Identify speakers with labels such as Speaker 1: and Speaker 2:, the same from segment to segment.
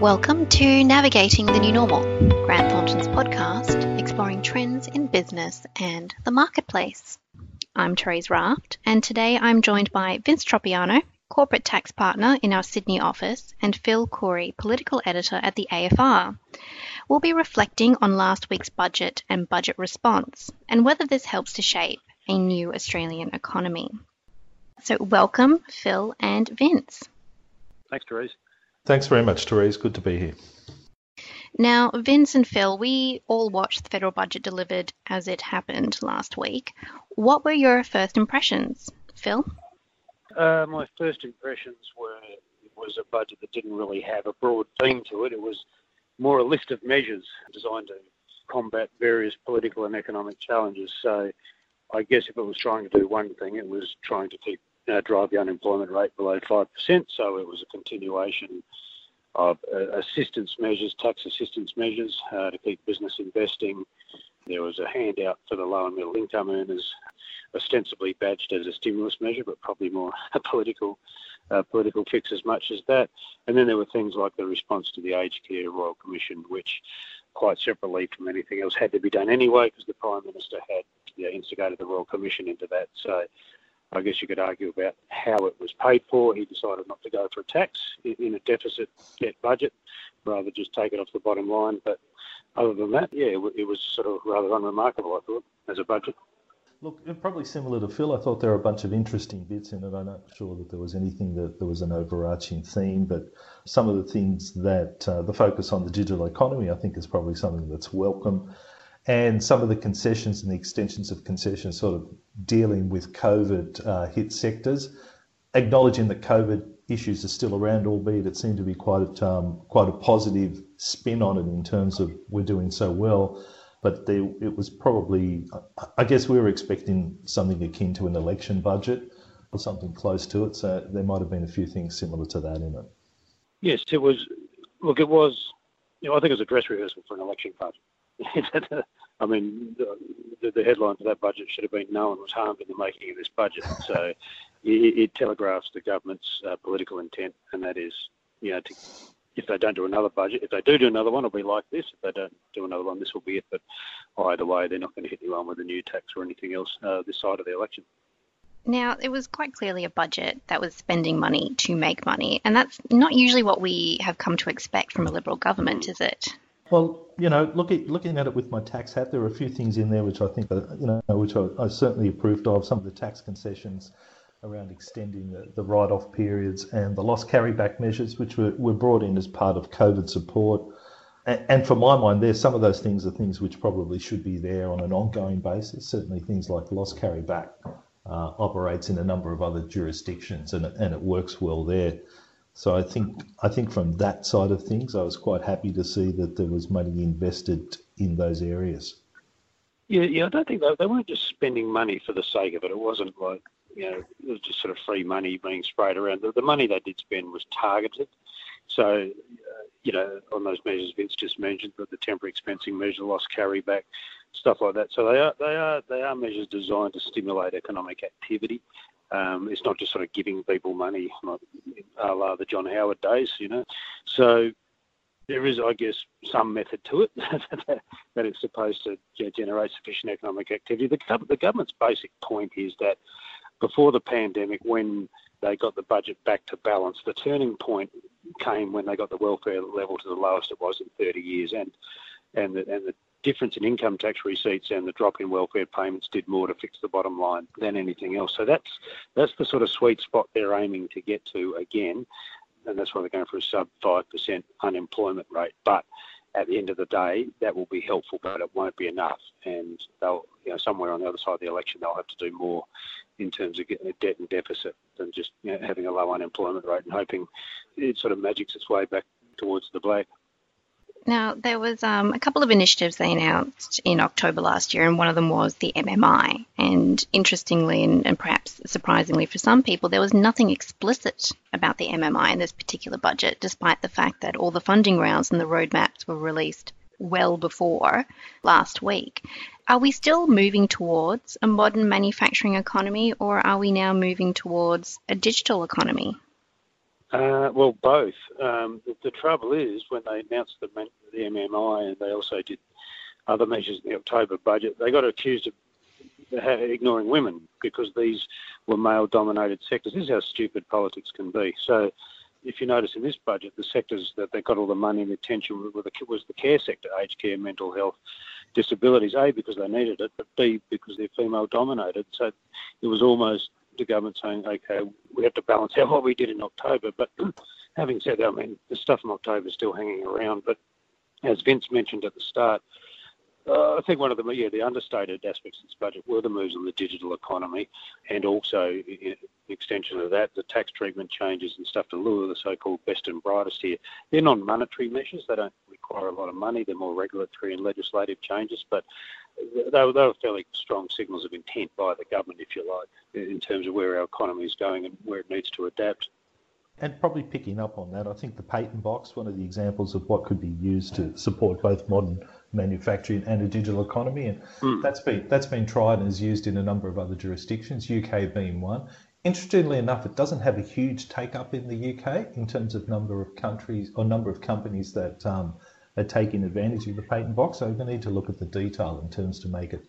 Speaker 1: Welcome to Navigating the New Normal, Grant Thornton's podcast exploring trends in business and the marketplace. I'm Therese Raft, and today I'm joined by Vince Tropiano, corporate tax partner in our Sydney office, and Phil Coorey, political editor at the AFR. We'll be reflecting on last week's budget and budget response, and whether this helps to shape a new Australian economy. So, welcome, Phil and Vince.
Speaker 2: Thanks, Therese.
Speaker 3: Thanks very much, Therese. Good to be here.
Speaker 1: Now, Vince and Phil, we all watched the federal budget delivered as it happened last week. What were your first impressions, Phil?
Speaker 2: Uh, my first impressions were it was a budget that didn't really have a broad theme to it. It was more a list of measures designed to combat various political and economic challenges. So, I guess if it was trying to do one thing, it was trying to keep uh, drive the unemployment rate below 5%. So it was a continuation of uh, assistance measures, tax assistance measures uh, to keep business investing. There was a handout for the low and middle income earners, ostensibly badged as a stimulus measure, but probably more a political uh, political fix as much as that. And then there were things like the response to the Aged Care Royal Commission, which quite separately from anything else had to be done anyway because the Prime Minister had instigated the Royal Commission into that. So I guess you could argue about how it was paid for. He decided not to go for a tax in a deficit debt budget, rather just take it off the bottom line. But other than that, yeah, it was sort of rather unremarkable, I thought, as a budget.
Speaker 3: Look, probably similar to Phil, I thought there were a bunch of interesting bits in it. I'm not sure that there was anything that there was an overarching theme, but some of the things that uh, the focus on the digital economy, I think, is probably something that's welcome and some of the concessions and the extensions of concessions sort of dealing with COVID uh, hit sectors, acknowledging that COVID issues are still around, albeit it seemed to be quite a, um, quite a positive spin on it in terms of we're doing so well. But there, it was probably, I guess we were expecting something akin to an election budget or something close to it. So there might have been a few things similar to that in it.
Speaker 2: Yes, it was. Look, it was. You know, I think it was a dress rehearsal for an election budget. I mean, the, the, headline for that budget should have been "No one was harmed in the making of this budget." So it, it telegraphs the government's uh, political intent, and that is, you know, to, if they don't do another budget, if they do do another one, it'll be like this. If they don't do another one, this will be it. But either way, they're not going to hit anyone with a new tax or anything else uh, this side of the election.
Speaker 1: Now, it was quite clearly a budget that was spending money to make money, and that's not usually what we have come to expect from a Liberal government, is it?
Speaker 3: Well, you know, looking looking at it with my tax hat, there are a few things in there which I think, you know, which I, I certainly approved of. Some of the tax concessions around extending the, the write-off periods and the loss carryback measures, which were, were brought in as part of COVID support. And, for my mind, there's some of those things are things which probably should be there on an ongoing basis. Certainly, things like loss carryback uh, operates in a number of other jurisdictions, and and it works well there. So I think I think from that side of things, I was quite happy to see that there was money invested in those areas.
Speaker 2: Yeah, yeah, I don't think they, they weren't just spending money for the sake of it. It wasn't like you know it was just sort of free money being sprayed around. The, the money they did spend was targeted. So uh, you know on those measures Vince just mentioned, but the temporary expensing measure, loss carryback, stuff like that. So they are they are they are measures designed to stimulate economic activity. Um, it's not just sort of giving people money like a la the John Howard days, you know. So there is, I guess, some method to it that it's supposed to generate sufficient economic activity. The, the government's basic point is that before the pandemic, when they got the budget back to balance, the turning point came when they got the welfare level to the lowest it was in 30 years, and and the, and the difference in income tax receipts and the drop in welfare payments did more to fix the bottom line than anything else. So that's that's the sort of sweet spot they're aiming to get to again, and that's why they're going for a sub five percent unemployment rate. But at the end of the day, that will be helpful, but it won't be enough. And they'll, you know, somewhere on the other side of the election, they'll have to do more in terms of getting a debt and deficit than just you know, having a low unemployment rate and hoping it sort of magics its way back towards the black.
Speaker 1: Now, there was um, a couple of initiatives they announced in October last year, and one of them was the MMI. And interestingly, and, and, perhaps surprisingly for some people, there was nothing explicit about the MMI in this particular budget, despite the fact that all the funding rounds and the roadmaps were released well before last week. Are we still moving towards a modern manufacturing economy, or are we now moving towards a digital economy?
Speaker 2: Uh, well, both. Um, the, the, trouble is, when they announced the, the MMI and they also did other measures in the October budget, they got accused of ignoring women because these were male-dominated sectors. This is how stupid politics can be. So, if you notice in this budget, the sectors that they got all the money and attention was the care sector, aged care, mental health, disabilities. A because they needed it, but B because they're female-dominated. So it was almost the government saying, okay, we have to balance out what we did in October. But having said that, I mean, the stuff from October is still hanging around. But as Vince mentioned at the start, uh, I think one of the yeah the understated aspects of this budget were the moves on the digital economy, and also in extension of that, the tax treatment changes and stuff to lure the so-called best and brightest here. They're non-monetary measures; they don't require a lot of money. They're more regulatory and legislative changes, but they were, they were fairly strong signals of intent by the government, if you like, in terms of where our economy is going and where it needs to adapt.
Speaker 3: And probably picking up on that, I think the patent box, one of the examples of what could be used to support both modern manufacturing and a digital economy, and mm. that's been that's been tried and is used in a number of other jurisdictions, UK being one. Interestingly enough, it doesn't have a huge take up in the UK in terms of number of countries or number of companies that um, are taking advantage of the patent box. So we need to look at the detail in terms to make it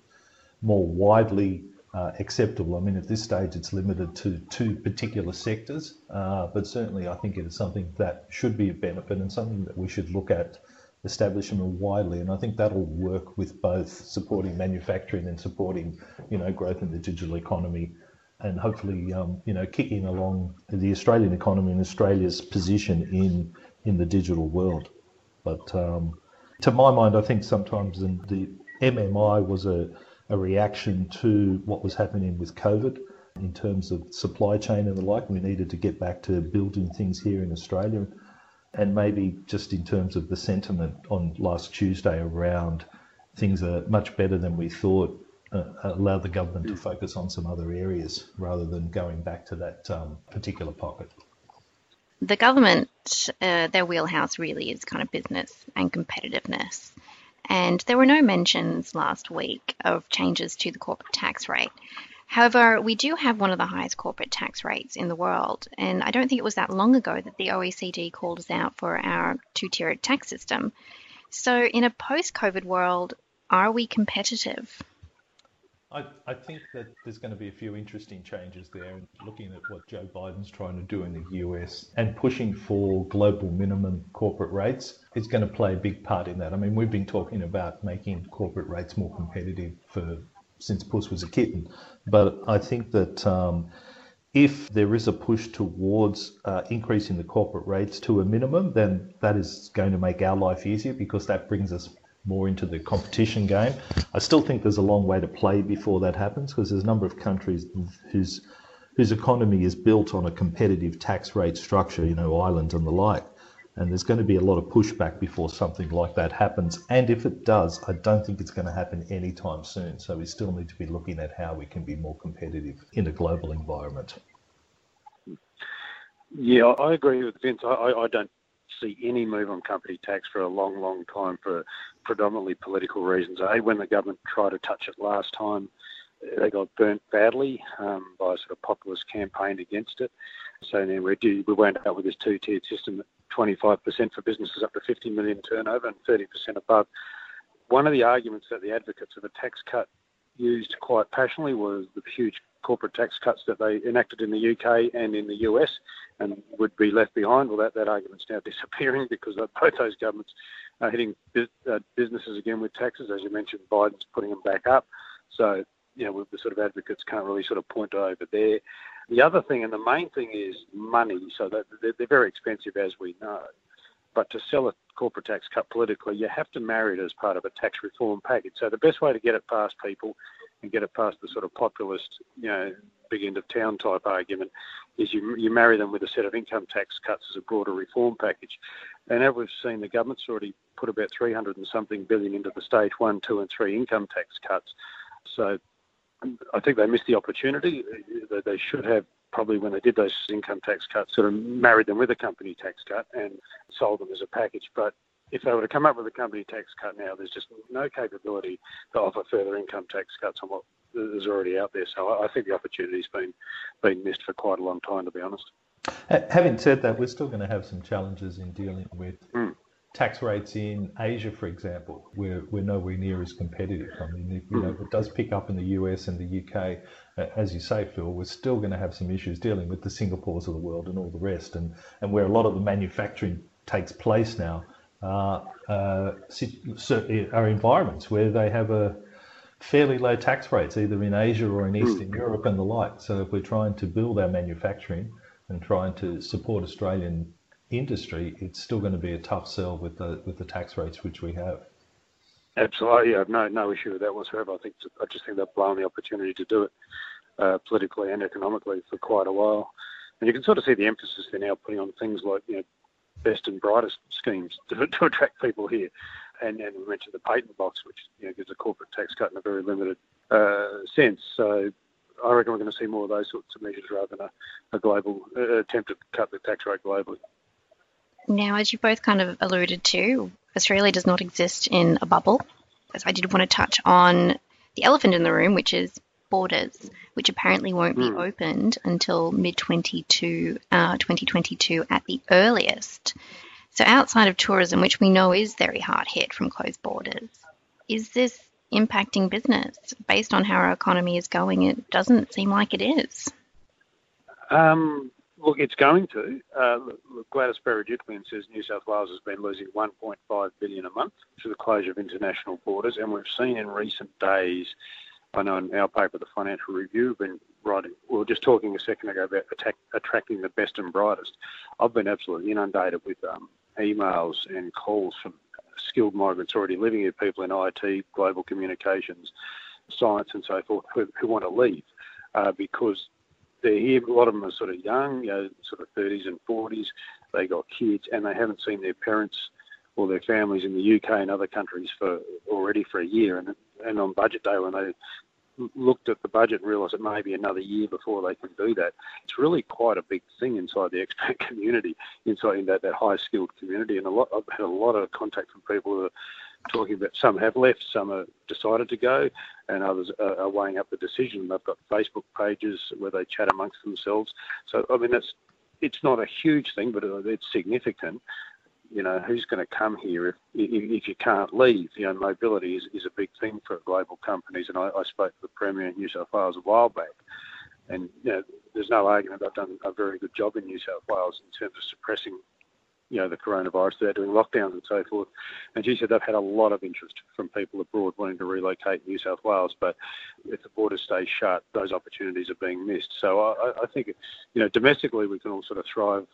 Speaker 3: more widely uh, acceptable. I mean, at this stage, it's limited to two particular sectors, uh, but certainly I think it is something that should be a benefit and something that we should look at establishing more widely. And I think that'll work with both supporting manufacturing and supporting, you know, growth in the digital economy, and hopefully, um, you know, kicking along the Australian economy and Australia's position in in the digital world. But um, to my mind, I think sometimes the MMI was a a reaction to what was happening with COVID in terms of supply chain and the like. We needed to get back to building things here in Australia. And maybe just in terms of the sentiment on last Tuesday around things are much better than we thought, uh, allowed the government to focus on some other areas rather than going back to that um, particular pocket.
Speaker 1: The government, uh, their wheelhouse really is kind of business and competitiveness. And there were no mentions last week of changes to the corporate tax rate. However, we do have one of the highest corporate tax rates in the world, and I don't think it was that long ago that the OECD called us out for our two tiered tax system. So, in a post COVID world, are we competitive?
Speaker 3: I, I think that there's going to be a few interesting changes there. Looking at what Joe Biden's trying to do in the US and pushing for global minimum corporate rates is going to play a big part in that. I mean, we've been talking about making corporate rates more competitive for since Puss was a kitten, but I think that. Um, if there is a push towards uh, increasing the corporate rates to a minimum, then that is going to make our life easier because that brings us more into the competition game. I still think there's a long way to play before that happens because there's a number of countries whose whose economy is built on a competitive tax rate structure, you know, Ireland and the like. And there's going to be a lot of pushback before something like that happens. And if it does, I don't think it's going to happen anytime soon. So we still need to be looking at how we can be more competitive in a global environment.
Speaker 2: Yeah, I agree with Vince. I, I don't see any move on company tax for a long, long time for predominantly political reasons. A, when the government tried to touch it last time, they got burnt badly um, by a sort of populist campaign against it. So then we, do, we went out with this two-tiered system, 25% for businesses up to 50 million turnover and 30% above. One of the arguments that the advocates of the tax cut used quite passionately was the huge corporate tax cuts that they enacted in the UK and in the US and would be left behind. Well, that, that argument's now disappearing because both those governments are hitting uh, businesses again with taxes. As you mentioned, Biden's putting them back up. So, you know, the sort of advocates can't really sort of point over there. The other thing, and the main thing, is money. So they're, they're very expensive, as we know. But to sell a corporate tax cut politically, you have to marry it as part of a tax reform package. So the best way to get it past people and get it past the sort of populist, you know, big end of town type argument is you, you marry them with a set of income tax cuts as a broader reform package. And as we've seen, the government's already put about 300 and something billion into the stage one, two, and three income tax cuts. So I think they missed the opportunity. They should have probably when they did those income tax cuts, sort of married them with a company tax cut and sold them as a package. But if they were to come up with a company tax cut now, there's just no capability to offer further income tax cuts on what is already out there. So I think the opportunity's been been missed for quite a long time, to be honest.
Speaker 3: Having said that, we're still going to have some challenges in dealing with
Speaker 2: mm.
Speaker 3: Tax rates in Asia, for example. We're, we're nowhere near as competitive. I mean, if, you know, if it does pick up in the US and the UK, as you say, Phil, we're still going to have some issues dealing with the Singapores of the world and all the rest, and, and where a lot of the manufacturing takes place now. Uh, uh, are environments where they have a fairly low tax rates, either in Asia or in Eastern mm. Europe and the like. So if we're trying to build our manufacturing and trying to support Australian industry, it's still going to be a tough sell with the with the tax rates which we have.
Speaker 2: Absolutely, have no no issue with that whatsoever. I think I just think they've blown the opportunity to do it uh, politically and economically for quite a while, and you can sort of see the emphasis they're now putting on things like you know best and brightest schemes to, to attract people here. And, and we mentioned the patent box, which you know, gives a corporate tax cut in a very limited uh, sense. So I reckon we're going to see more of those sorts of measures rather than a, a global uh, attempt to cut the tax rate globally.
Speaker 1: Now, as you both kind of alluded to, Australia does not exist in a bubble. As I did want to touch on the elephant in the room, which is borders, which apparently won't be mm. opened until mid 2022 uh, 2022 at the earliest. So, outside of tourism, which we know is very hard hit from closed borders, is this impacting business? Based on how our economy is going, it doesn't seem like it is.
Speaker 2: Um, look, it's going to. Uh, Gladys Berejiklian says New South Wales has been losing 1.5 billion a month to the closure of international borders, and we've seen in recent days. I know in our paper, the Financial Review, have been writing. We were just talking a second ago about attack, attracting the best and brightest. I've been absolutely inundated with um, emails and calls from skilled migrants already living here, people in IT, global communications, science, and so forth, who, who want to leave uh, because they're here. A lot of them are sort of young, you know, sort of 30s and 40s. They got kids, and they haven't seen their parents or their families in the UK and other countries for already for a year. And and on budget day, when they looked at the budget and realised it may be another year before they can do that. It's really quite a big thing inside the expat community, inside that, that high skilled community. And a lot, I've had a lot of contact from people who are talking about some have left, some have decided to go, and others are, weighing up the decision. They've got Facebook pages where they chat amongst themselves. So, I mean, that's it's not a huge thing, but it's significant you know, who's going to come here if, if you can't leave? You know, mobility is, is a big thing for global companies. And I, I spoke to the Premier in New South Wales a while back. And, you know, there's no argument they've done a very good job in New South Wales in terms of suppressing, you know, the coronavirus. They're doing lockdowns and so forth. And she said they've had a lot of interest from people abroad wanting to relocate New South Wales. But if the border stays shut, those opportunities are being missed. So I, I think, you know, domestically we can all sort of thrive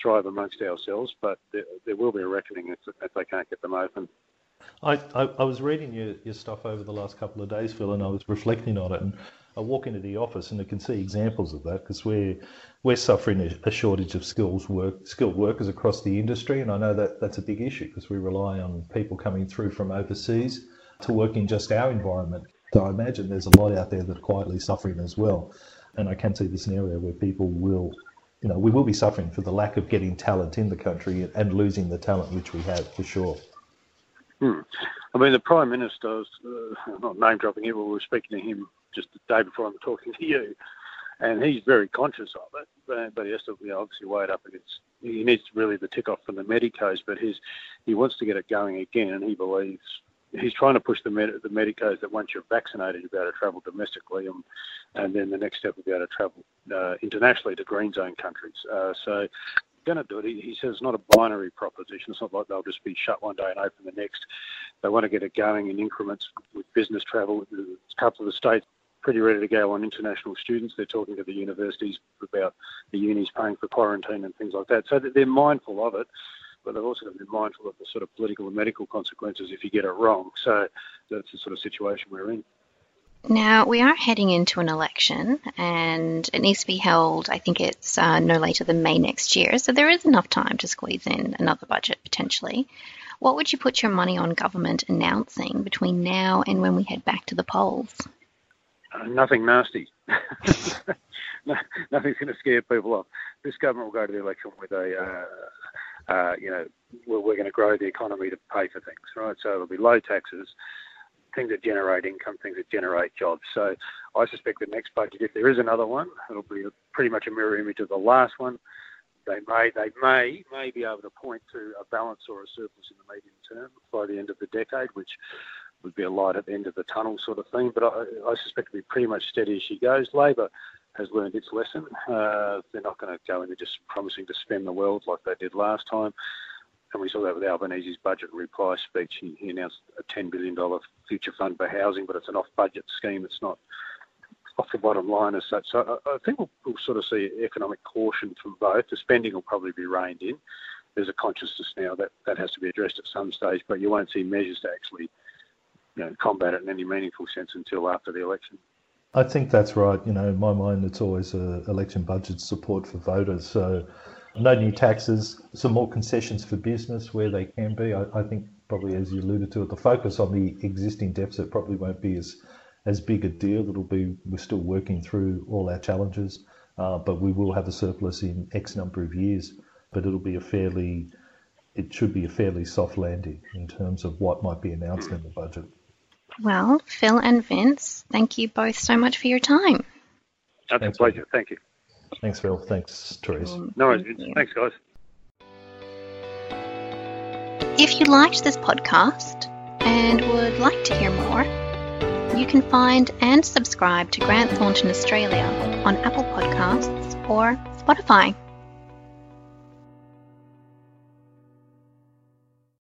Speaker 2: thrive amongst ourselves, but there, there will be a reckoning if, if they can't get them open.
Speaker 3: I, I, I, was reading your, your stuff over the last couple of days, Phil, and I was reflecting on it. And I walk into the office and I can see examples of that because we're we're suffering a, shortage of skills work skilled workers across the industry, and I know that that's a big issue because we rely on people coming through from overseas to work in just our environment. So I imagine there's a lot out there that are quietly suffering as well. And I can see the scenario where people will you know, we will be suffering for the lack of getting talent in the country and losing the talent which we have for sure.
Speaker 2: Hmm. I mean, the Prime Minister, uh, not name dropping him, but we were speaking to him just the day before I'm talking to you, and he's very conscious of it, but, but he has to you know, obviously weigh it up against. He needs really the tick off from the medicos, but his he wants to get it going again, and he believes he's trying to push the med- the medicos that once you're vaccinated, you'll be able to travel domestically, and, and then the next step will be able to travel uh, internationally to green zone countries. Uh, so going to do it. He, he, says it's not a binary proposition. It's not like they'll just be shut one day and open the next. They want to get it going in increments with business travel. A couple of the states pretty ready to go on international students. They're talking to the universities about the unis paying for quarantine and things like that. So they're mindful of it but they've also got to be mindful of the sort of political and medical consequences if you get it wrong. So that's the sort of situation we're in.
Speaker 1: Now, we are heading into an election and it needs to be held, I think it's uh, no later than May next year. So there is enough time to squeeze in another budget potentially. What would you put your money on government announcing between now and when we head back to the polls?
Speaker 2: Uh, nothing nasty. nothing's going to scare people off. This government will go to the election with a, uh, uh, you know, we're, we're going to grow the economy to pay for things, right? So it'll be low taxes, things that generate income, things that generate jobs. So I suspect the next budget, if there is another one, it'll be pretty much a mirror image of the last one. they may they may may be able to point to a balance or a surplus in the medium term by the end of the decade, which would be a light at the end of the tunnel sort of thing. But I, I suspect it'll be pretty much steady as she goes. Labor has learned its lesson. Uh, they're not going to go into just promising to spend the world like they did last time. And we saw that with Albanese's budget reply speech. He, he announced a $10 billion future fund for housing, but it's an off-budget scheme. It's not off the bottom line as such. So I, I think we'll, we'll, sort of see economic caution from both. The spending will probably be reined in. There's a consciousness now that that has to be addressed at some stage, but you won't see measures to actually you know, combat it in any meaningful sense until after the election.
Speaker 3: I think that's right. You know, in my mind, it's always a election budget support for voters. So, no new taxes, some more concessions for business where they can be. I, I think probably, as you alluded to, it, the focus on the existing deficit probably won't be as as big a deal. It'll be we're still working through all our challenges, uh, but we will have a surplus in X number of years. But it'll be a fairly, it should be a fairly soft landing in terms of what might be announced in the budget.
Speaker 1: Well, Phil and Vince, thank you both so much for your time.
Speaker 2: That's Thanks, a pleasure. Thank you.
Speaker 3: Thanks, Phil. Thanks, Therese. Um,
Speaker 2: no worries. Thanks, guys.
Speaker 1: If you liked this podcast and would like to hear more, you can find and subscribe to Grant Thornton Australia on Apple Podcasts or Spotify.